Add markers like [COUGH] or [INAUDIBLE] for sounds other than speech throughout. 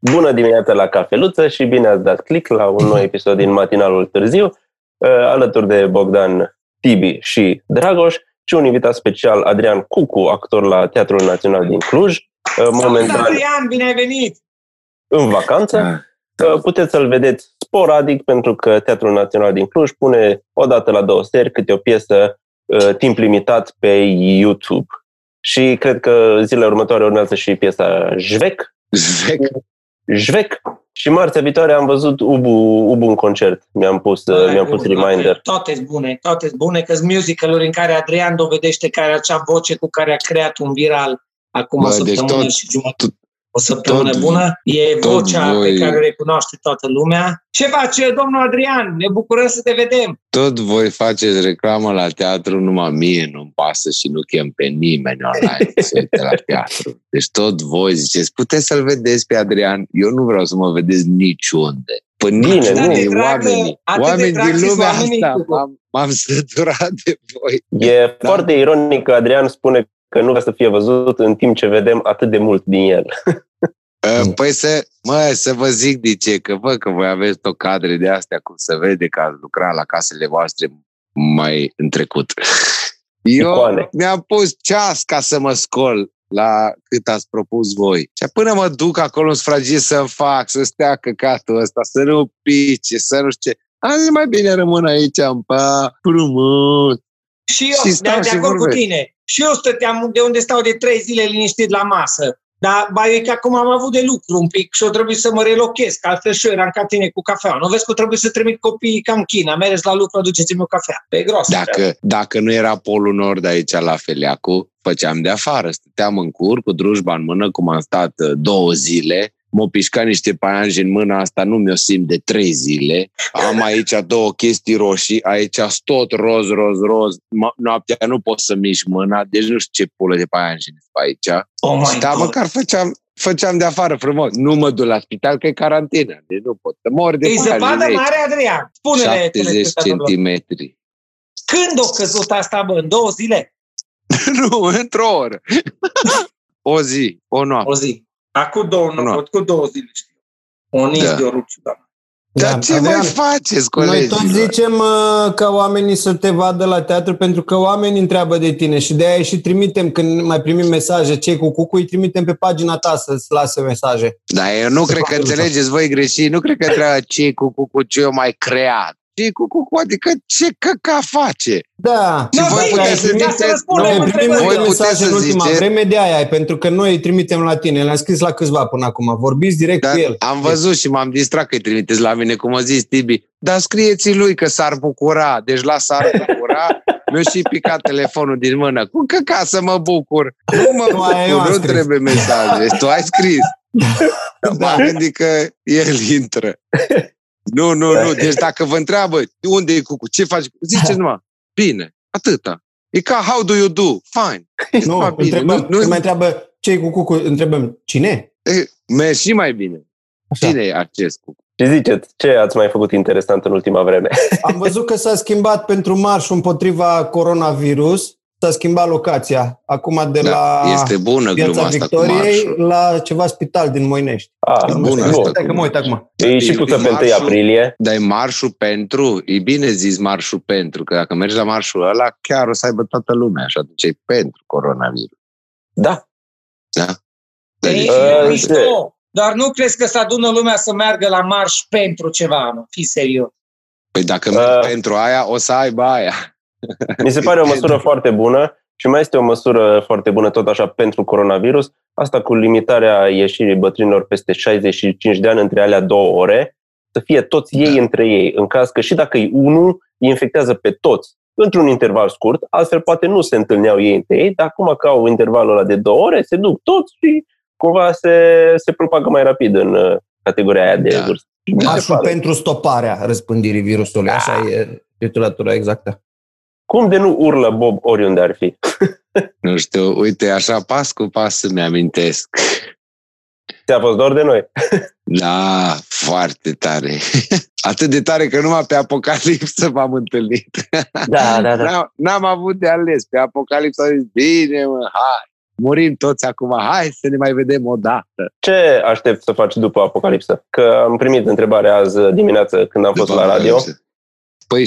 Bună dimineața la cafeluță și bine ați dat click la un nou [LAUGHS] episod din matinalul târziu, uh, alături de Bogdan, Tibi și Dragoș și un invitat special, Adrian Cucu, actor la Teatrul Național din Cluj. Uh, momentan, Adrian, bine ai venit! În vacanță. Uh, puteți să-l vedeți sporadic pentru că Teatrul Național din Cluj pune o dată la două seri câte o piesă timp limitat pe YouTube. Și cred că zilele următoare urmează și piesa Jvec. Jvec? Jvec. Și marțea viitoare am văzut Ubu, Ubu în concert. Mi-am pus, Bă, mi-am pus reminder. Toate sunt bune, toate sunt bune, că sunt musical în care Adrian dovedește care acea voce cu care a creat un viral acum Bă, o deci săptămână deci tot, și jumătate o săptămână tot, bună. E vocea voi... pe care o recunoaște toată lumea. Ce face domnul Adrian? Ne bucurăm să te vedem. Tot voi faceți reclamă la teatru, numai mie nu-mi pasă și nu chem pe nimeni online să uite la teatru. Deci tot voi ziceți, puteți să-l vedeți pe Adrian? Eu nu vreau să mă vedeți niciunde. Păi Bine, nu, dragă, oamenii, oameni din lumea asta, m-am, m-am săturat de voi. E da. foarte ironic că Adrian spune că nu vrea să fie văzut în timp ce vedem atât de mult din el. [LAUGHS] Păi să, mă, să vă zic de ce, că vă că voi aveți o cadre de astea cum se vede că ați lucrat la casele voastre mai în trecut. [LAUGHS] Eu Icoane. mi-am pus ceas ca să mă scol la cât ați propus voi. Și până mă duc acolo în sfragis să-mi fac, să stea căcatul ăsta, să nu pice, să nu știu ce. Azi mai bine rămân aici în pa, frumos. Și eu, și de, de acord cu tine. Și eu stăteam de unde stau de trei zile liniștit la masă. Dar ba e că acum am avut de lucru un pic și o trebuie să mă relochez, că altfel și eu eram ca tine cu cafea. Nu vezi că trebuie să trimit copiii cam China, mereți la lucru, aduceți-mi o cafea. Pe gros. Dacă, dacă nu era Polul Nord aici la Feliacu, făceam de afară. Stăteam în cur cu drujba în mână, cum am stat uh, două zile, m-au pișcat niște paianji în mâna asta, nu mi-o simt de trei zile. Am aici două chestii roșii, aici tot roz, roz, roz. Noaptea nu pot să mișc mâna, deci nu știu ce pulă de paianji pe aici. Oh Dar măcar făceam, făceam de afară frumos. Nu mă duc la spital, că e carantină. Deci nu pot să mor de E zăpadă mare, Adrian. Spune-le 70 centimetri. Când o căzut asta, bă? În două zile? [LAUGHS] nu, într-o oră. [LAUGHS] o zi, o noapte. O zi. Acum două, nu, no. cu două zile știu. O nici da. de o ruciu, da. Dar da, ce Adrian, mai faceți, colegi? Noi tot zicem uh, ca oamenii să te vadă la teatru pentru că oamenii întreabă de tine și de aia și trimitem, când mai primim mesaje, cei cu cucu, îi trimitem pe pagina ta să-ți lase mesaje. Da, eu nu cred că înțelegeți voi greșit, nu cred că trebuie cei cu cucu ce eu mai creat știi, cu, cu, cu, adică ce căca face? Da. Și voi puteți să ziceți, noi primim voi mesaje în ultima ziceți, vreme de aia, pentru că noi îi trimitem la tine. Le-am scris la câțiva până acum. Vorbiți direct dar cu el. Am văzut și m-am distrat că îi trimiteți la mine, cum a zis Tibi. Dar scrieți lui că s-ar bucura. Deci la s-ar bucura, [LAUGHS] mi-a și picat telefonul din mână. Cum căca să mă bucur? Nu mă bucur, nu trebuie mesaje. Tu ai scris. [LAUGHS] [LAUGHS] Da. M-am gândit că el intră. Nu, nu, nu. Deci dacă vă întreabă unde e cucu, ce faci, ziceți numai, bine, atâta. E ca how do you do? Fine. Nu, bine. Întrebăm, nu, nu, mai întreabă ce e cu cucu, întrebăm cine? E, și mai bine. Așa. Cine e acest cucu? Ce ziceți? Ce ați mai făcut interesant în ultima vreme? Am văzut că s-a schimbat pentru marșul împotriva coronavirus s-a schimbat locația. Acum de da, la este bună Piața asta Victoriei la ceva spital din Moinești. Ah, e bună asta că mă uit acum. E și pusă pe 1 aprilie. Dar e marșul pentru, e bine zis marșul pentru, că dacă mergi la marșul ăla, chiar o să aibă toată lumea și atunci e pentru coronavirus. Da. Da? Dar, uh, Dar nu crezi că să adună lumea să meargă la marș pentru ceva, nu? Fii serios. Păi dacă uh, pentru aia, o să aibă aia. Mi se pare o măsură [LAUGHS] foarte bună și mai este o măsură foarte bună tot așa pentru coronavirus, asta cu limitarea ieșirii bătrânilor peste 65 de ani între alea două ore, să fie toți ei da. între ei, în caz că și dacă e unul, îi infectează pe toți într-un interval scurt, altfel poate nu se întâlneau ei între ei, dar acum că au intervalul ăla de două ore, se duc toți și cumva se, se propagă mai rapid în uh, categoria aia de da. vârstă. Marșul pentru stoparea răspândirii virusului, da. așa e titulatura exactă. Cum de nu urlă Bob oriunde ar fi? [LAUGHS] nu știu, uite, așa pas cu pas îmi amintesc. Ți-a fost dor de noi? [LAUGHS] da, foarte tare. [LAUGHS] Atât de tare că numai pe Apocalipsă m-am întâlnit. Da, da, da. N-am, n-am avut de ales. Pe Apocalipsă a zis, bine mă, hai. murim toți acum, hai să ne mai vedem o dată. Ce aștept să faci după Apocalipsă? Că am primit întrebarea azi dimineață când am după fost la radio. Păi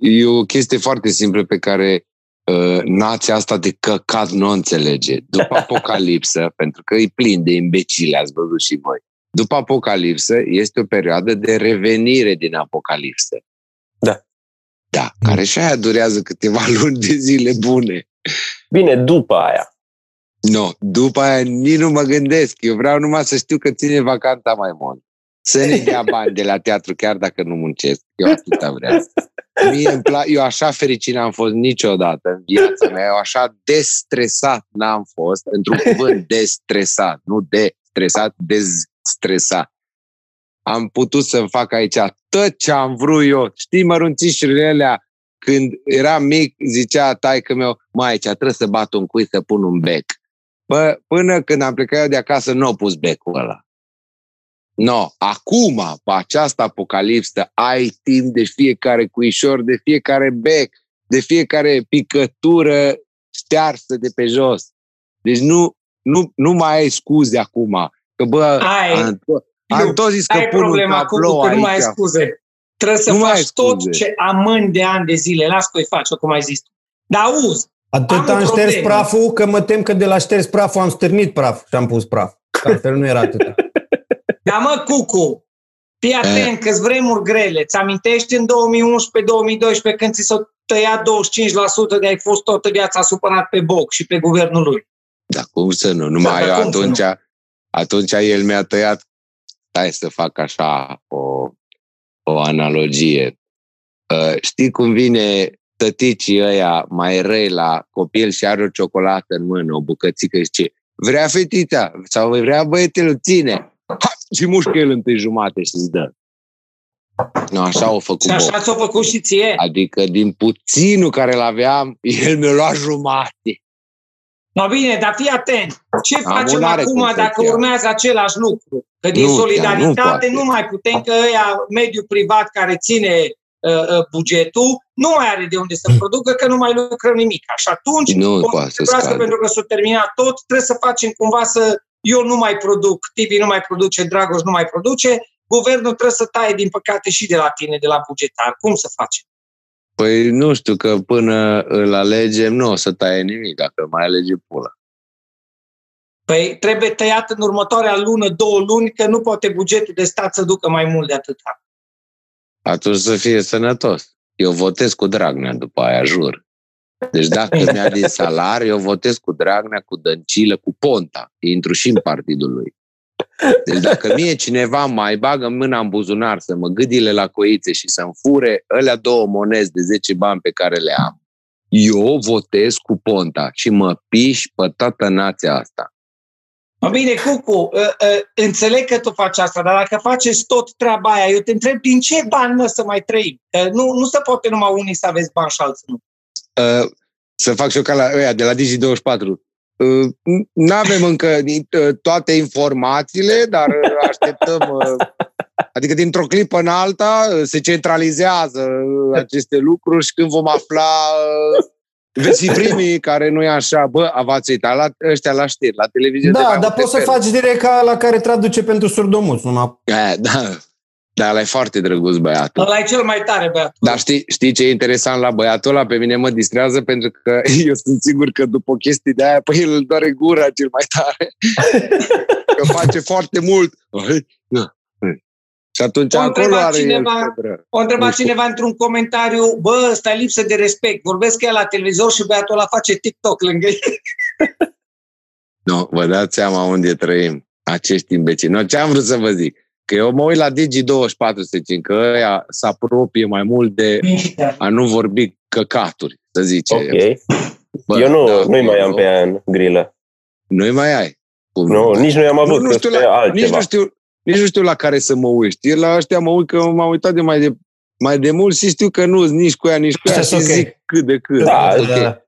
e o chestie foarte simplă pe care uh, nația asta de căcat nu o înțelege. După [LAUGHS] Apocalipsă, pentru că e plin de imbecile, ați văzut și voi. După Apocalipsă este o perioadă de revenire din Apocalipsă. Da. Da, care și aia durează câteva [LAUGHS] luni de zile bune. Bine, după aia. Nu, no, după aia nici nu mă gândesc. Eu vreau numai să știu că ține vacanta mai mult. Să ne dea bani de la teatru, chiar dacă nu muncesc. Eu atâta vreau. Mie îmi pla- eu așa fericit n-am fost niciodată în viața mea. Eu așa destresat n-am fost. Într-un cuvânt, destresat. Nu de stresat, destresat. Am putut să-mi fac aici tot ce am vrut eu. Știi mărunțișurile alea când eram mic, zicea taică meu, mai aici trebuie să bat un cui să pun un bec. Bă, până când am plecat eu de acasă, nu au pus becul ăla. No, acum, pe această apocalipsă, ai timp de fiecare cuișor, de fiecare bec, de fiecare picătură ștearsă de pe jos. Deci nu, nu, nu mai ai scuze acum. Că bă, ai, am, am tot zis că ai pun problema un cu că nu mai ai scuze. Trebuie să Nu mai ai faci tot scuze. ce amâni de ani de zile. Las că îi faci, cum ai zis tu. Dar auzi, Atât Am o am, șters problemă. praful că mă tem că de la șters praful am stârnit praf și am pus praf. Că altfel nu era atâta. [LAUGHS] Dar mă, Cucu, fii atent că vremuri grele. Ți amintești în 2011-2012 când ți s-a tăiat 25% de ai fost toată viața supărat pe Boc și pe guvernul lui? Da, cum să nu? Numai Da, eu cum să atunci, atunci el mi-a tăiat, stai să fac așa o, o analogie. Uh, știi cum vine tăticii ăia mai răi la copil și are o ciocolată în mână, o bucățică și zice, vrea fetița sau vrea băietelul, ține. Ha! Și mușcă el întâi jumate și îți dă. Nu, așa o făcut Și așa Boc. ți-a făcut și ție. Adică din puținul care l-aveam, el mi-a luat jumate. No, bine, dar fii atent. Ce Am facem un are acum cum să dacă fie. urmează același lucru? Că din Nu, chiar nu solidaritate poate. nu, mai putem, că ăia, mediul privat care ține uh, uh, bugetul, nu mai are de unde să [CLEARS THROAT] producă, că nu mai lucrăm nimic. Și atunci, Nu o poate să trebuiască, scadă. pentru că s-a terminat tot, trebuie să facem cumva să... Eu nu mai produc, Tibi nu mai produce, Dragoș nu mai produce, guvernul trebuie să taie, din păcate, și de la tine, de la bugetar. Cum să facem? Păi nu știu că până îl alegem nu o să taie nimic, dacă mai alege pula. Păi trebuie tăiat în următoarea lună, două luni, că nu poate bugetul de stat să ducă mai mult de atâta. Atunci să fie sănătos. Eu votez cu Dragnea după aia, jur. Deci dacă mi-a din salariu, eu votez cu Dragnea, cu Dăncilă, cu Ponta. Intru și în partidul lui. Deci dacă mie cineva mai bagă mâna în buzunar să mă gâdile la coițe și să-mi fure alea două monezi de 10 bani pe care le am, eu votez cu Ponta și mă piș pe toată nația asta. Mă bine, Cucu, uh, uh, înțeleg că tu faci asta, dar dacă faceți tot treaba aia, eu te întreb din ce bani mă să mai trăim? Că nu, nu se poate numai unii să aveți bani și alții nu. Uh, să fac și eu ca la ăia de la Digi24. Uh, nu avem încă uh, toate informațiile, dar uh, așteptăm. Uh, adică dintr-o clipă în alta uh, se centralizează uh, aceste lucruri și când vom afla uh, veți fi primii care nu e așa, bă, v-ați uitat la ăștia la știri, la televiziune. de Da, mai dar multe poți să feluri. faci direct ca la care traduce pentru surdomuți. Numai. Eh, Da, da, ăla e foarte drăguț băiatul. Ăla e cel mai tare, băiatul. Dar știi, știi ce e interesant la băiatul ăla? Pe mine mă distrează pentru că [LAUGHS] eu sunt sigur că după chestii de aia, pe el îl doare gura cel mai tare. [LAUGHS] că face foarte mult. Ai, na, ai. Și atunci O acolo întreba are cineva- el febră. O întreba Nu știu. cineva într-un comentariu, bă, ăsta e lipsă de respect, vorbesc că ea la televizor și băiatul ăla face TikTok lângă el. [LAUGHS] Nu, vă dați seama unde trăim acești imbecili. Nu, ce am vrut să vă zic? Că eu mă uit la Digi24 să zicem că ăia se apropie mai mult de a nu vorbi căcaturi, să zicem. Ok. Bă, eu nu, da, nu-i mai am eu- pe ea în grilă. Nu-i mai ai. Cum Nu, nici nu i-am avut, nu că știu spre la, nici, altceva. nu știu, nici nu știu la care să mă uit. Știi, la ăștia mă uit că m-am uitat de mai de, mai de mult și știu că nu nici cu ea, nici cu ea Așa și sunt ok. zic cât de cât. Da, Ok. da.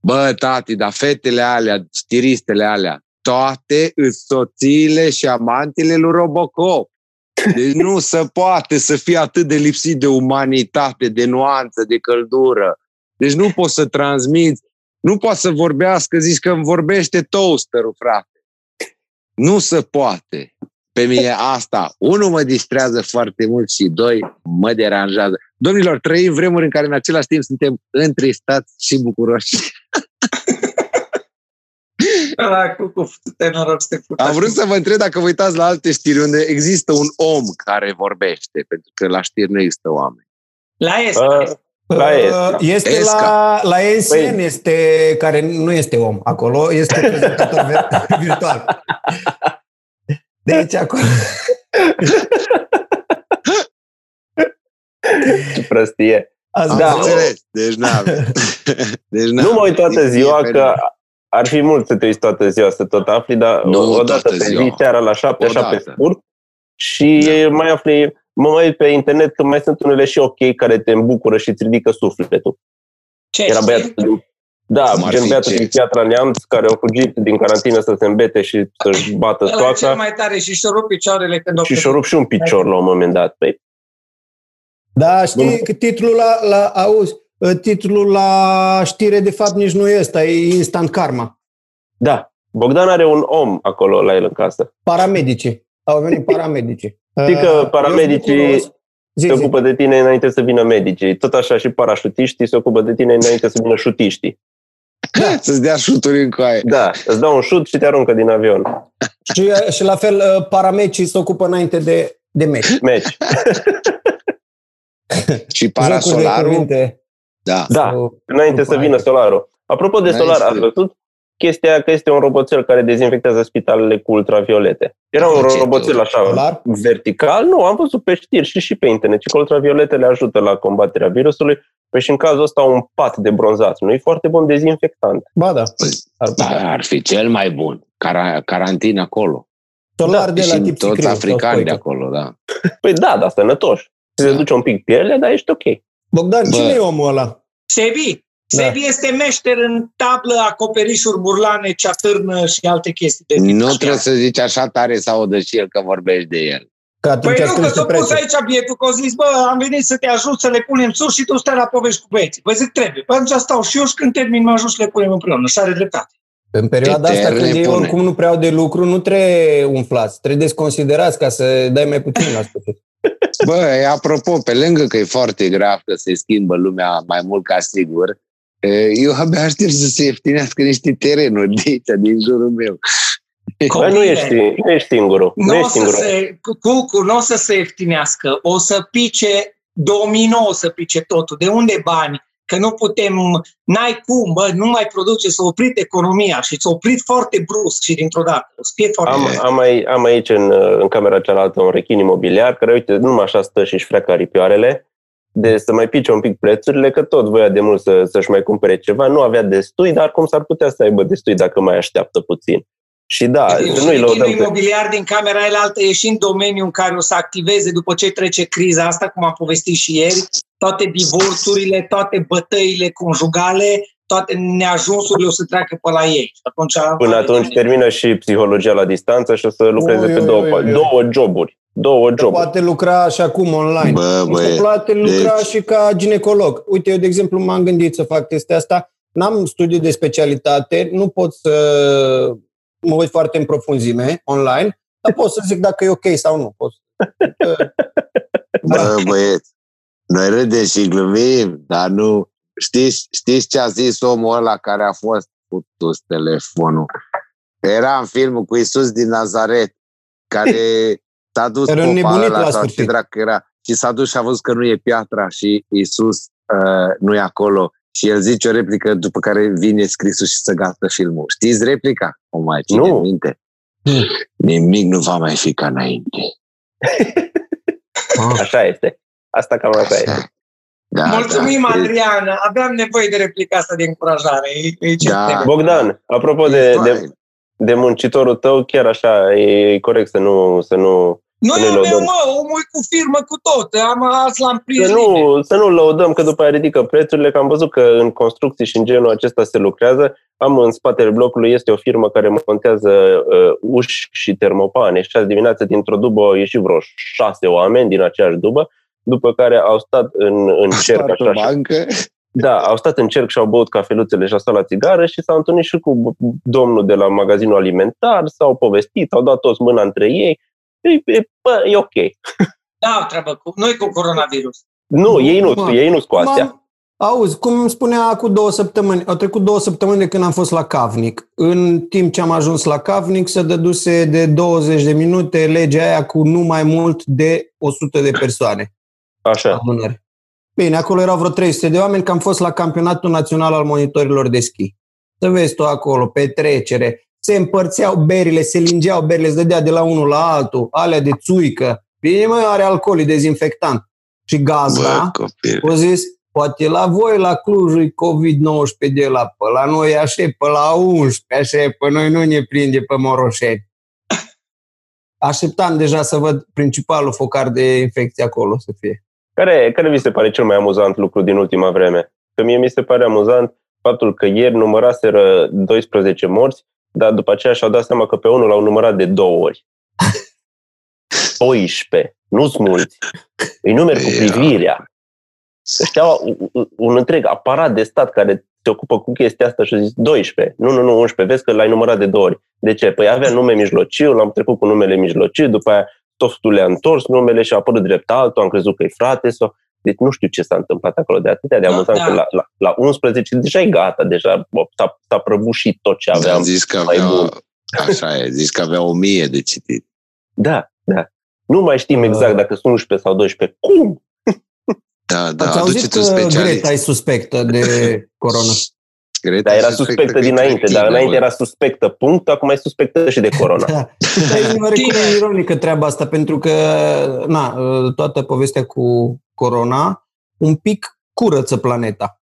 Bă, tati, dar fetele alea, stiristele alea, toate îs soțiile și amantele lui Robocop. Deci nu se poate să fie atât de lipsit de umanitate, de nuanță, de căldură. Deci nu poți să transmiți Nu poate să vorbească, zici că îmi vorbește toasterul, frate. Nu se poate. Pe mine asta, unul mă distrează foarte mult și doi, mă deranjează. Domnilor, trăim vremuri în care în același timp suntem întristați și bucuroși. Am vrut să vă întreb dacă vă uitați la alte știri unde există un om care vorbește, pentru că la știri nu există oameni. La este. La uh, este la, la ESN, păi. este, care nu este om acolo, este prezentator [LAUGHS] virtual. Deci acolo... Ce prostie. Am da. înțeles. Deci, n [LAUGHS] deci nu mă uit toată ziua, că ar fi mult să te uiți toată ziua să tot afli, dar nu o dată pe zi, seara la șapte, așa pe scurt, și da. mai afli, mă mai uit pe internet că mai sunt unele și ok care te îmbucură și îți ridică sufletul. Ce Era băiatul din, da, Cum gen băiatul din Piatra Neamț care au fugit din carantină să se îmbete și să-și bată Ăla soaca. cel mai tare și și-o rup picioarele când Și și-o rup și un picior la un moment dat. Păi, da, știi că titlul la, la, auzi, titlul la știre de fapt nici nu este, e Instant Karma. Da, Bogdan are un om acolo la el în casă. Paramedicii. Au venit paramedicii. Știi că uh, paramedicii zi, se ocupă de tine înainte să vină medicii. Tot așa și parașutiștii se ocupă de tine înainte să vină șutiștii. Da, [LAUGHS] să-ți dea șuturi în coaie. Da, îți dau un șut și te aruncă din avion. Și, și la fel, uh, paramecii se ocupă înainte de, de meci. Meci. [LAUGHS] și parasolarul? Da. Da, înainte să vină solarul. Apropo de solar, ați văzut chestia că este un roboțel care dezinfectează spitalele cu ultraviolete. Era un roboțel așa solar? vertical? Nu, am văzut pe știri și și pe internet și că ultravioletele ajută la combaterea virusului. Păi și în cazul ăsta un pat de bronzat. Nu e foarte bun dezinfectant. Ba da. Păi, ar, da, ar fi cel mai bun. Car- carantină acolo. Solar da, de la tip toți africani de acolo, da. Păi da, dar sănătoși. Se da. duce un pic pielea, dar ești ok. Bogdan, Bă. cine e omul ăla? Sebi. Da. Sebi este meșter în tablă, acoperișuri, burlane, ceatârnă și alte chestii de Nu așa. trebuie să zici așa tare să audă și el că vorbești de el. Că păi nu, că s-a pus aici bietul, că au zis, bă, am venit să te ajut să le punem sus și tu stai la povești cu băieții. Păi zic, trebuie. Păi atunci stau și eu și când termin mă ajut să le punem împreună. Și are dreptate. În perioada asta, când ei oricum nu prea au de lucru, nu trebuie umflați, trebuie desconsiderați ca să dai mai puțin la sfârșit. Bă, apropo, pe lângă că e foarte grav că se schimbă lumea mai mult ca sigur, eu abia aștept să se ieftinească niște terenuri de aici, din jurul meu. Bă, nu ești, nu ești singurul. Nu, nu ești singurul. Să se, cu, nu o să se ieftinească, o să pice domino, o să pice totul. De unde bani? Că nu putem, n-ai cum, bă, nu mai produce, s-a oprit economia și s-a oprit foarte brusc și dintr-o dată. O să fie foarte am, am, ai, am aici în, în camera cealaltă un rechin imobiliar care, uite, numai așa stă și-și freacă aripioarele de să mai pice un pic prețurile, că tot voia de mult să, să-și mai cumpere ceva, nu avea destui, dar cum s-ar putea să aibă destui dacă mai așteaptă puțin. Și da, nu-i lăudăm imobiliar din camera aia altă e și în domeniul în care o să activeze după ce trece criza asta, cum am povestit și ieri, toate divorțurile, toate bătăile conjugale, toate neajunsurile o să treacă pe la ei. Atunci, Până atunci termină și psihologia la distanță și o să lucreze ui, pe două, ui, ui. două joburi. Două joburi. Poate lucra și acum online. Bă, bă, poate lucra deci... și ca ginecolog. Uite, eu, de exemplu, m-am gândit să fac chestia asta. N-am studii de specialitate, nu pot să mă uit foarte în profunzime online, dar pot să zic dacă e ok sau nu. Pot. [LAUGHS] Bă, băieți, noi râdem și glumim, dar nu... Știți, știți ce a zis omul ăla care a fost putus telefonul? Era în filmul cu Isus din Nazaret, care [LAUGHS] s-a dus era popa la, la ce dracu era, și s-a dus și a văzut că nu e piatra și Isus uh, nu e acolo. Și el zice o replică după care vine scrisul și să gata filmul. Știți replica? O mai ține nu. minte? Hmm. Nimic nu va mai fi ca înainte. [LAUGHS] Așa este. Asta cam așa este. Da, Mulțumim, da. Adriana. Aveam nevoie de replica asta de încurajare. E, e da. Bogdan, apropo de, de, de muncitorul tău, chiar așa, e corect să nu, să nu nu e meu, mă, omul e cu firmă cu tot. Am azi l-am prins. Să nu, să nu lăudăm că după aia ridică prețurile, că am văzut că în construcții și în genul acesta se lucrează. Am în spatele blocului, este o firmă care montează uh, uși și termopane. Și azi dimineața dintr-o dubă au ieșit vreo șase oameni din aceeași dubă, după care au stat în, în cerc așa. bancă. Da, au stat în cerc și au băut cafeluțele și au stat la țigară și s-au întâlnit și cu domnul de la magazinul alimentar, s-au povestit, au dat toți mâna între ei. E, e, bă, e ok. Da, treabă cu noi cu coronavirus. Nu, ei nu, ei nu cu astea. Auzi, cum spunea cu două săptămâni, au trecut două săptămâni de când am fost la Cavnic. În timp ce am ajuns la Cavnic, se dăduse de 20 de minute legea aia cu nu mai mult de 100 de persoane. Așa. Bine, acolo erau vreo 300 de oameni, că am fost la campionatul național al monitorilor de schi. Să vezi tu acolo, petrecere, se împărțeau berile, se lingeau berile, se dădea de la unul la altul, alea de țuică. Bine, mai are alcool, dezinfectant. Și gazda, o zis, Poate la voi, la Cluj, e COVID-19 de la pe la noi așa, pe la 11, așa, pe noi nu ne prinde pe Moroșeni. [LAUGHS] Așteptam deja să văd principalul focar de infecție acolo să fie. Care, care vi se pare cel mai amuzant lucru din ultima vreme? Că mie mi se pare amuzant faptul că ieri număraseră 12 morți, dar după aceea și-au dat seama că pe unul l-au numărat de două ori. [LAUGHS] 12. Nu-s mulți. Îi numeri cu privirea. Ăștia un întreg aparat de stat care se ocupă cu chestia asta și a zis 12. Nu, nu, nu, 11. Vezi că l-ai numărat de două ori. De ce? Păi avea nume mijlociu, l-am trecut cu numele mijlociu, după aia softul le-a întors numele și a apărut drept altul, am crezut că e frate sau... Deci nu știu ce s-a întâmplat acolo de atâtea de da, amuzant da, da. că la, la, la 11 deja e gata, deja s-a, s-a prăbușit tot ce aveam. Da, zis că avea, [LAUGHS] așa e, zis că avea o mie de citit. Da, da. Nu mai știm exact dacă sunt 11 sau 12. Cum? Da, da, Ați auzit că Greta e suspectă de corona? Greta da, era suspectă dinainte, dar înainte era suspectă, punct, acum e suspectă și de corona. Da. E ironică treaba asta, pentru că na, toată povestea cu corona un pic curăță planeta.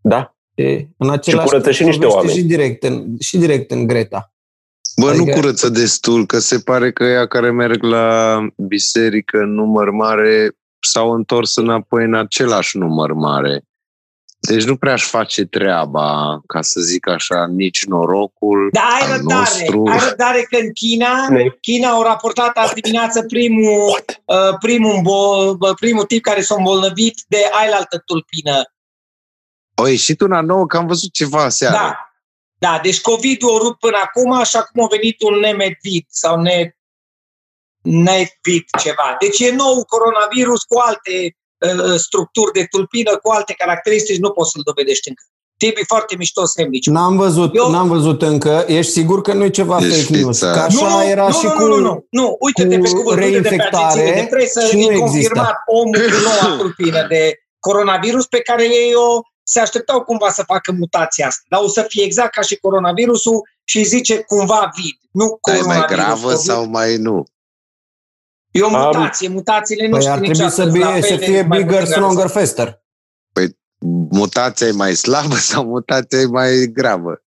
Da. E, în același și curăță și niște oameni. Și direct în, și direct în Greta. Bă, adică... nu curăță destul, că se pare că ea care merg la biserică în număr mare s-au întors înapoi în același număr mare. Deci nu prea aș face treaba, ca să zic așa, nici norocul Da, ai răbdare, nostru. ai răbdare că în China, China au raportat azi dimineață primul, uh, primul, uh, primul tip care s-a îmbolnăvit de ailaltă tulpină. O ieșit una nouă, că am văzut ceva seara. Da, da, deci COVID-ul a rupt până acum și acum a venit un nemedvit sau ne, nevit ceva. Deci e nou coronavirus cu alte uh, structuri de tulpină, cu alte caracteristici, nu poți să-l dovedești încă. Tibi foarte mișto sandwich. N-am văzut, Eu... n-am văzut încă. Ești sigur că nu e ceva deci fake news? Că așa nu, era nu, și nu, cu Nu, nu, nu. Uite-te pe cuvântul de pe agențiile de presă. Și nu confirmat omul cu noua [LAUGHS] tulpină de coronavirus pe care ei o se așteptau cumva să facă mutația asta. Dar o să fie exact ca și coronavirusul și zice cumva vid. Nu coronavirus. mai gravă COVID. sau mai nu? E o mutație, mutațiile nu păi știu ar trebui să, fie, să fie bigger, stronger, faster. Păi mutația e mai slabă [LAUGHS] sau mutația e mai gravă?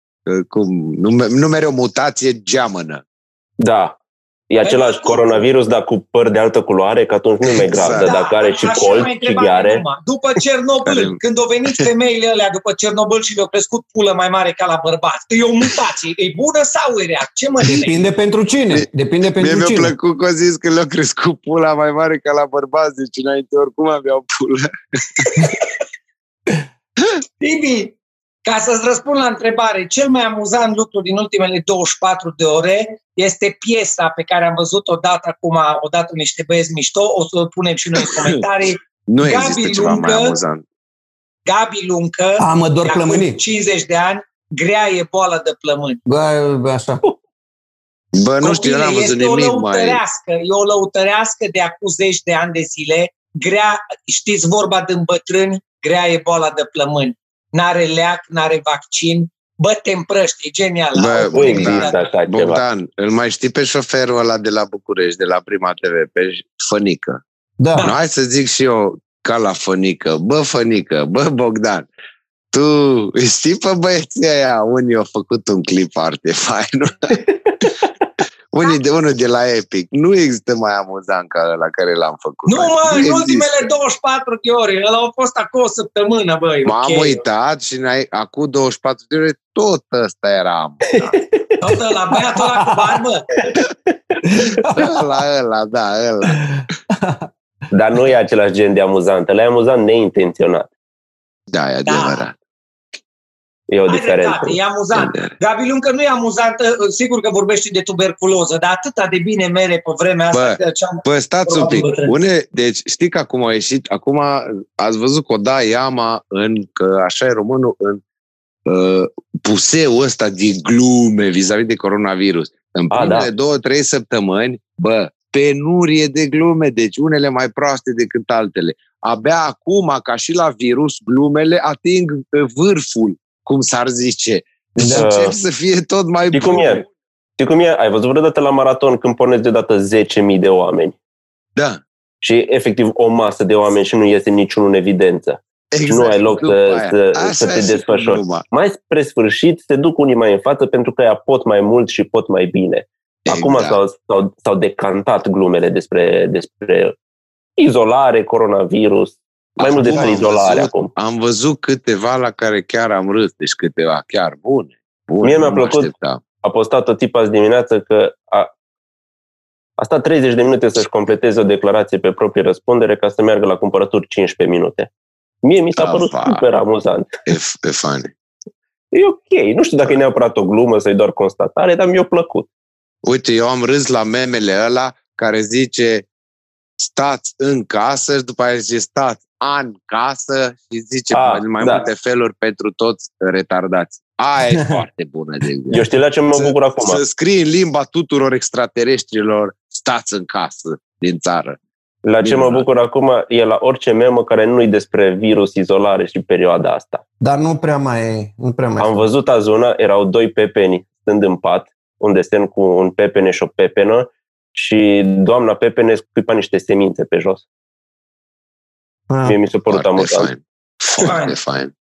Cum? Nu, nu mereu mutație geamănă. Da. E păi același păi, coronavirus, dar cu păr de altă culoare, că atunci nu e mai grav, exact. dar dacă are și col și gheare... După Cernobâl, care... când au venit [LAUGHS] femeile alea după Cernobâl și le-au crescut pulă mai mare ca la bărbați, e o mutație, e bună sau e rea? Ce mă Depinde pentru cine. Depinde pentru Mie cine. mi-a plăcut că zis că le-au crescut pula mai mare ca la bărbați, deci înainte oricum aveau pulă. Tibi, ca să-ți răspund la întrebare, cel mai amuzant lucru din ultimele 24 de ore este piesa pe care am văzut-o dată acum, odată niște băieți mișto, o să o punem și noi în [CLEARS THROAT] comentarii. nu Gabi există ceva Luncă, mai amuzant. Gabi Luncă, A, mă dor plămânii. 50 de ani, grea e boală de plămâni. Bă, așa. Bă, nu știu, eu n-am văzut nimic o mai... E o lăutărească de acum zeci de ani de zile. Grea, știți vorba din bătrâni, grea e boala de plămâni n-are leac, n-are vaccin, bă, te împrăști, e genial. Bă, Bogdan, Bogdan, îl mai știi pe șoferul ăla de la București, de la Prima TV, pe Fănică? Da. Nu, hai să zic și eu ca la Fănică. Bă, Fănică, bă, Bogdan, tu știi pe băieții aia, unii au făcut un clip foarte fain. [LAUGHS] Unii de unul de la Epic. Nu există mai amuzant ca ăla care l-am făcut. Nu, mă, nu în ultimele 24 de ore. Ăla a fost acolo o săptămână, băi. M-am okay. uitat și acum 24 de ore tot ăsta era amuzant. [LAUGHS] tot ăla, băiatul ăla cu barbă. ăla, ăla, da, ăla. Dar nu e același gen de amuzant. Ăla e amuzant neintenționat. Da, e da. adevărat. Da. E o diferență. e amuzant. Gabi încă nu e amuzant, ă, sigur că vorbești de tuberculoză, dar atâta de bine mere pe vremea asta. Bă, ce-am bă stați un pic. Une, deci știi că acum a ieșit, acum ați văzut că o da Iama în, că așa e românul, în uh, puseul ăsta de glume vis-a-vis de coronavirus. În primele da. două, trei săptămâni, bă, penurie de glume, deci unele mai proaste decât altele. Abia acum, ca și la virus, glumele ating vârful cum s-ar zice. Deci da. încep să fie tot mai Știi bun. cum e? Știi cum e? Ai văzut vreodată la maraton când pornesc deodată 10.000 de oameni? Da. Și efectiv o masă de oameni și nu iese niciunul în evidență. Exact. Și nu ai loc să, să, să te desfășori. Mai spre sfârșit se duc unii mai în față pentru că ea pot mai mult și pot mai bine. Exact. Acum s-au, s-au, s-au decantat glumele despre, despre izolare, coronavirus, mai mult despre izolare văzut, acum. Am văzut câteva la care chiar am râs, deci câteva chiar bune. bune Mie mi-a plăcut, așteptam. a postat o tipă azi dimineață că a, a stat 30 de minute să-și completeze o declarație pe proprie răspundere ca să meargă la cumpărături 15 minute. Mie mi s-a părut super amuzant. E, e funny. E ok. Nu știu dacă e neapărat o glumă sau e doar constatare, dar mi-a plăcut. Uite, eu am râs la memele ăla care zice stați în casă și după aia zice stați an casă și zice A, în mai da. multe feluri pentru toți retardați. Aia e [LAUGHS] foarte bună de Eu știu la ce mă bucur să, acum. Să scrii în limba tuturor extraterestrilor stați în casă din țară. La ce mă bucur acum e la orice memă care nu-i despre virus, izolare și perioada asta. Dar nu prea mai... Nu prea mai Am văzut azi una, erau doi pepeni stând în pat, un desen cu un pepene și o pepenă și doamna pepene scuipa niște semințe pe jos. Ah, Mie mi s-a părut amuzant. Fain. Foarte fain.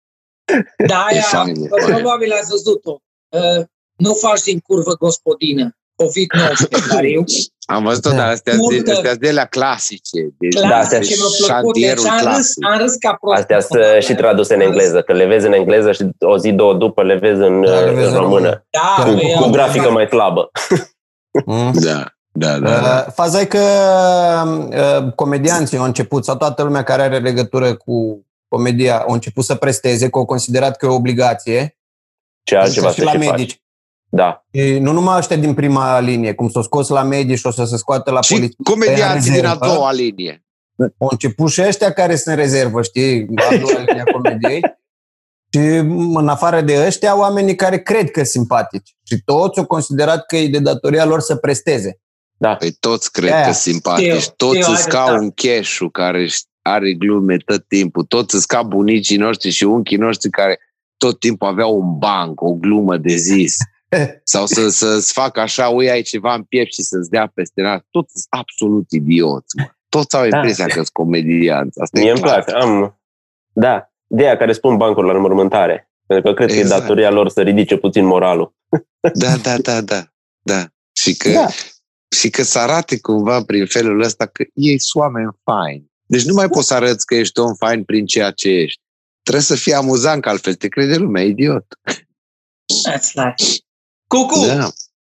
Da, aia, fain, probabil ați văzut-o. Uh, nu faci din curvă gospodină. COVID-19, care [LAUGHS] eu... Am văzut-o, dar astea sunt de la clasice. Deci, clasice, da, mi-a plăcut. Deci am râs, am râs ca prost. Astea sunt și traduse în engleză, că le vezi în engleză și o zi, două după le vezi în, da, le vezi în română. Da, cu, cu grafică mai slabă. Mm. Da. Da, da, da. Uh, faza e că uh, comedianții au început, sau toată lumea care are legătură cu comedia, au început să presteze, că au considerat că e o obligație. Ce altceva și la medici. Faci. Da. E, nu numai ăștia din prima linie, cum s-au scos la medici și o să se scoată la poliție. comedianții din a doua linie. Au început și ăștia care sunt în rezervă, știi, a doua linie a comediei. Și în afară de ăștia, oamenii care cred că sunt simpatici. Și toți au considerat că e de datoria lor să presteze. Da. Păi toți cred Aia. că simpatici, toți sunt ca un cheșu care are glume tot timpul, toți sunt ca bunicii noștri și unchii noștri care tot timpul aveau un banc, o glumă de zis. [LAUGHS] Sau să, să-ți facă așa, ui, ai ceva în piept și să-ți dea peste nas. Toți sunt absolut idioți, mă. Toți au da. impresia da. că sunt comedianți. Asta Mie îmi place. Am, da, de aia care spun bancuri la înmormântare. Pentru că cred exact. că e exact. datoria lor să ridice puțin moralul. Da, da, da, da. da. Și că da și că să arate cumva prin felul ăsta că ei sunt oameni faini. Deci nu mai poți să arăți că ești om fain prin ceea ce ești. Trebuie să fii amuzant, că altfel te crede lumea idiot. That's nice. Cucu, da.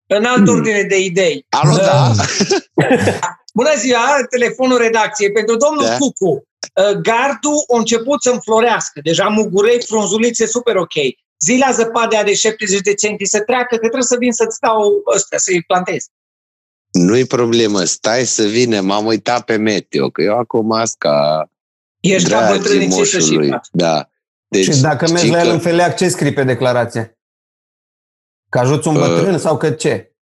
în altă hmm. ordine de idei. Alo, da. [LAUGHS] Bună ziua, telefonul redacției. Pentru domnul da. Cucu, uh, gardul a început să înflorească. Deja mugurei, frunzulițe, super ok. Zila zăpadea de 70 de centi să treacă, că trebuie să vin să-ți dau ăstea, să-i plantez. Nu-i problemă, stai să vină, m-am uitat pe meteo, că eu acum ca Ești ca moșului. Și da. Deci, și dacă mergi la el că... în feleac, ce scrii pe declarație? Că ajuți un bătrân uh, sau că ce?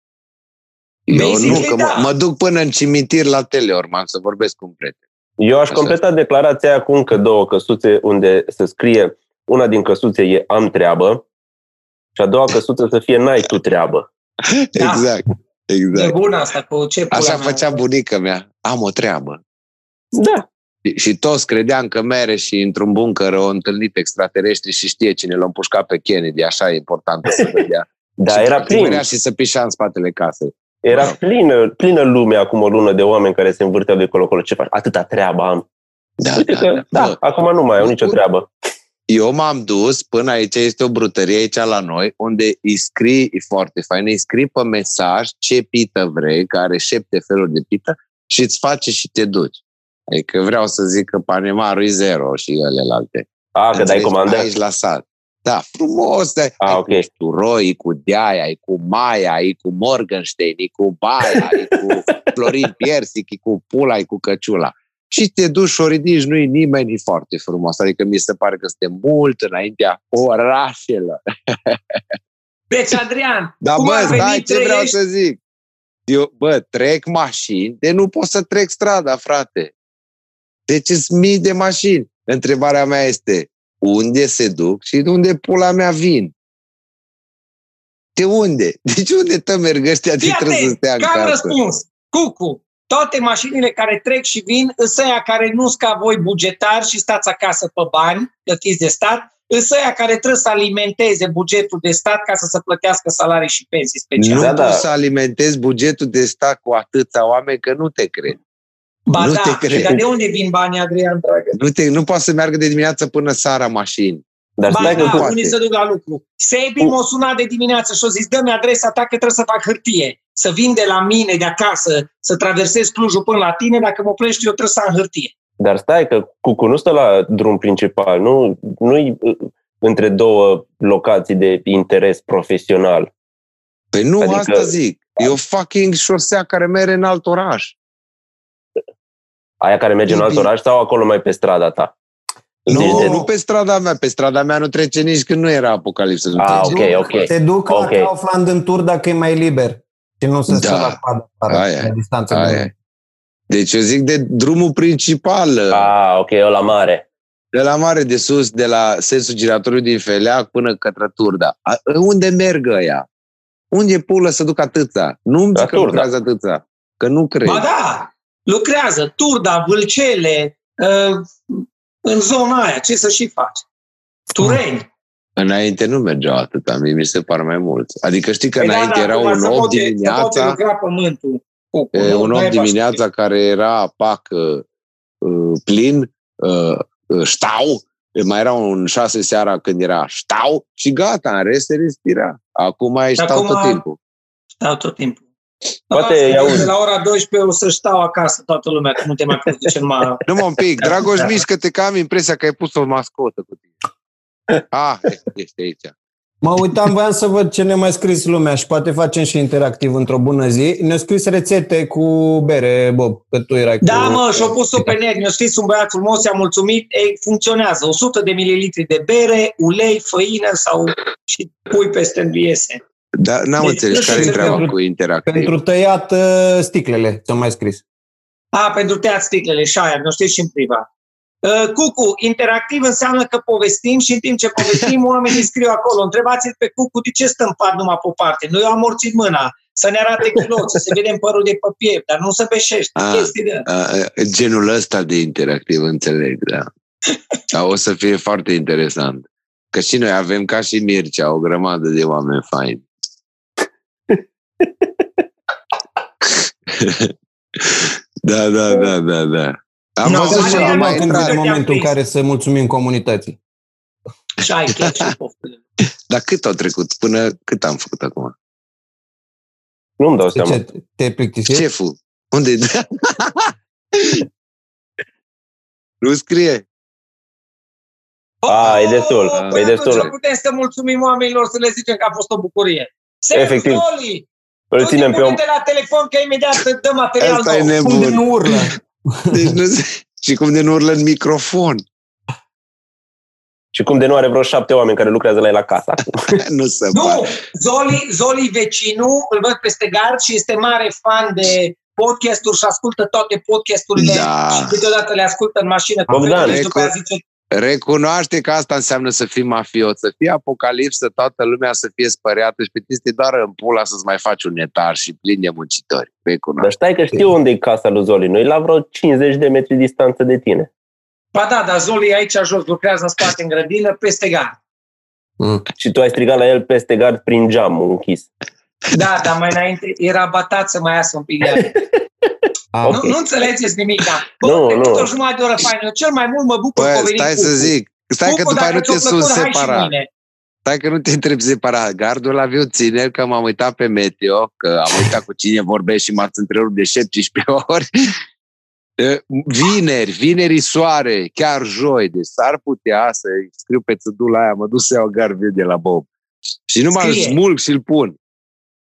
Eu nu, că da. mă, mă duc până în cimitir la Teleorman să vorbesc cu un prieten. Eu aș Așa. completa declarația aia cu încă două căsuțe unde se scrie una din căsuțe e am treabă și a doua căsuță să fie n-ai tu treabă. [LAUGHS] Exact. Da. Exact. E bună asta cu ce Așa făcea mea. bunica mea. Am o treabă. Da. Și, și toți credeam că mere și într-un buncăr o întâlnit extraterestri și știe cine l-a împușcat pe Kennedy. Așa e important să vedea. [LAUGHS] da, și era plin. și să pișa în spatele casei. Era wow. plină, plină lume acum o lună de oameni care se învârteau de acolo Ce faci? Atâta treabă am. Da, Uite da, că, da, da, acum nu mai au nicio treabă. Eu m-am dus până aici, este o brutărie aici la noi, unde îi scrii, e foarte fain, îi scrii pe mesaj ce pită vrei, care are șapte feluri de pită și îți face și te duci. Adică vreau să zic că panemarul e zero și ele alte. A, că dai comandă? Aici la sat. Da, frumos. Da. A, ai okay. cu Turoi, cu Deaia, ai cu Maia, ai cu Morgenstein, ai cu Baia, ai cu [LAUGHS] Florin Piersic, ai cu Pula, ai cu Căciula. Și te duci și o ridici, nu-i nimeni, e foarte frumos. Adică mi se pare că suntem mult înaintea orașelor. Deci, Adrian, da, cum bă, stai, ce vreau să zic. Eu, bă, trec mașini, de nu pot să trec strada, frate. Deci sunt mii de mașini. Întrebarea mea este, unde se duc și de unde pula mea vin? De unde? [LAUGHS] Deci unde tă merg ăștia de trebuie să stea în casă? răspuns. Cucu, toate mașinile care trec și vin, sunt aia care nu ca voi bugetari și stați acasă pe bani plătiți de stat, sunt aia care trebuie să alimenteze bugetul de stat ca să se plătească salarii și pensii speciale. Nu da, da. poți să alimentezi bugetul de stat cu atâția oameni că nu te cred. Ba nu da, te cred. dar de unde vin banii, Adrian Dragă? Nu, te, nu poate să meargă de dimineață până seara mașini. Dar ba da, unii se duc la lucru. Sebi m-a sunat de dimineață și a zis, dă-mi adresa ta că trebuie să fac hârtie. Să vin de la mine de acasă, să traversez Clujul până la tine, dacă mă plăști eu trebuie să am hârtie. Dar stai că Cucu nu stă la drum principal, nu, nu uh, între două locații de interes profesional. Păi nu, adică... asta zic. E o fucking șosea care merge în alt oraș. Aia care merge în alt oraș sau acolo mai pe strada ta? Nu, de... nu pe strada mea. Pe strada mea nu trece nici când nu era apocalipsă. Ah, ok, ok. Te duc okay. la Kaufland în tur dacă e mai liber. Și nu se da. la coadă aia, la distanță. Aia. Deci eu zic de drumul principal. Ah, ok, o la mare. De la mare de sus, de la sensul giratoriu din Feleac până către Turda. Unde merg ăia? Unde pulă să duc atâția? Nu-mi zic că lucrează atâția. Că nu cred. Ba da, lucrează. Turda, Vâlcele, uh, în zona aia. Ce să și faci? Tureni. Înainte nu mergeau atâta, mie mi se par mai mulți. Adică știi că păi da, înainte da, era un 8 dimineața, pământul. e, un 8 dimineața care era pac uh, uh, plin, uh, uh, ștau, mai era un 6 seara când era ștau și gata, în rest se respira. Acum mai stau tot timpul. Stau tot timpul. Poate de la ora 12 o să stau acasă toată lumea, că nu te mai poți duce numai... [LAUGHS] Nu un pic, [LAUGHS] Dragoș mișcă-te că am impresia că ai pus o mascotă cu tine. Ah, ești aici. Mă uitam, voiam să văd ce ne mai scris lumea și poate facem și interactiv într-o bună zi. Ne-a scris rețete cu bere, Bob, că tu erai Da, cu... mă, și-a pus-o pe net. Ne-a scris un băiat frumos, i-a mulțumit. Ei, funcționează. 100 de mililitri de bere, ulei, făină sau și pui peste înviese. Da, n-am deci, înțeles care e treaba cu interactiv. Pentru tăiat uh, sticlele, ți-am mai scris. A, pentru tăiat sticlele, și aia, nu știți și în privat. Uh, Cucu, interactiv înseamnă că povestim și în timp ce povestim, oamenii scriu acolo. Întrebați pe Cucu de ce stă în pat numai pe o parte. Noi am morțit mâna, să ne arate chiloți, să se vedem părul de pe piept, dar nu să beșești. A, de... a, genul ăsta de interactiv, înțeleg, da. [LAUGHS] da. O să fie foarte interesant. Că și noi avem ca și Mircea o grămadă de oameni faini. [LAUGHS] [LAUGHS] da, da, da, da, da. Am no, văzut și mai când vine momentul în care să mulțumim comunității. Și ai chiar și [LAUGHS] Dar cât au trecut? Până cât am făcut acum? Nu-mi dau seama. Ce, te plictisești? Șeful. Unde [LAUGHS] Nu scrie. A, oh, e destul. Oh, e destul. Putem să mulțumim oamenilor să le zicem că a fost o bucurie. Efectiv. Soli, îl ținem pe om. de la telefon că imediat dă material Asta nou. e nebun. Cum de nu urlă? [LAUGHS] Deci nu, [LAUGHS] și cum de nu urlă în microfon. Și cum de nu are vreo șapte oameni care lucrează la el acasă. [LAUGHS] [LAUGHS] nu se Nu! Zoli, Zoli vecinul, îl văd peste gard și este mare fan de podcasturi și ascultă toate podcasturile da. și câteodată le ascultă în mașină. Bogdan, și după zice, Recunoaște că asta înseamnă să fii mafiot, să fie apocalipsă, toată lumea să fie spăreată și pe tine doar în pula să-ți mai faci un etar și plin de muncitori. Recunoaște. Dar stai că știu unde e casa lui Zoli. Noi la vreo 50 de metri distanță de tine. Ba da, dar Zoli e aici jos, lucrează în spate, în grădină, peste gard. Mm. Și tu ai strigat la el peste gard prin geam închis. Da, dar mai înainte era batat să mai iasă un pic de [LAUGHS] Ah, okay. nu, nu înțelegeți nimic, da. Bă, nu, nu. o jumătate de oră faină. Eu cel mai mult mă bucur Bă, că stai să zic. Stai că după aia nu te sun separat. Stai că nu te întreb separat. Gardul la viu ține că m-am uitat pe meteo, că am uitat cu cine vorbesc și m-ați întrerupt de 17 [LAUGHS] ori. Vineri, vineri soare, chiar joi, deci s-ar putea să scriu pe țădul aia, mă duc să iau garviu de la Bob. Și nu mă smulg și-l pun.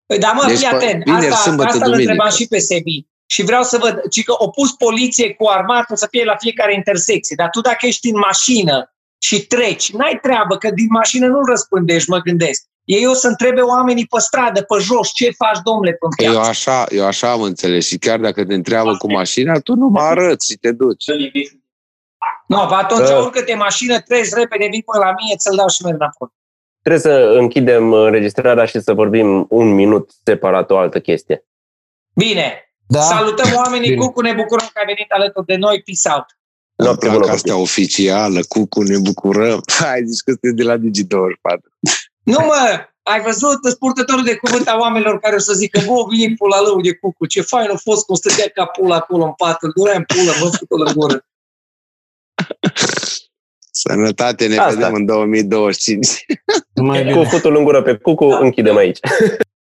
Păi da, mă, deci, fii atent. Vineri, asta, sâmbătă, asta îl întrebam și pe Sebi. Și vreau să văd, ci că o pus poliție cu armată să fie la fiecare intersecție. Dar tu dacă ești în mașină și treci, n-ai treabă, că din mașină nu răspândești, mă gândesc. Ei o să întrebe oamenii pe stradă, pe jos, ce faci, domnule, pe piață? Eu așa, eu așa am înțeles și chiar dacă te întreabă cu mașina, tu nu mă arăți și te duci. Nu, no, atunci uh. urcă-te mașină, treci repede, vii până la mine, ți-l dau și merg înapoi. Trebuie să închidem înregistrarea și să vorbim un minut separat o altă chestie. Bine. Da? Salutăm oamenii, Bine. Cucu, ne bucurăm că ai venit alături de noi. Peace out. Noapte bună, asta oficială, Cucu, ne bucurăm. [LAUGHS] Hai, zici că sunteți de la Digi24. Nu mă, ai văzut purtătorul de cuvânt a oamenilor care o să zică, bă, vine pula lui de Cucu, ce fain a fost cum stătea ca pula acolo în pat, îl durea în pulă, vă făcut în gură. Sănătate, ne Asta. vedem în 2025. Cu futul în gură pe Cucu, închidem aici.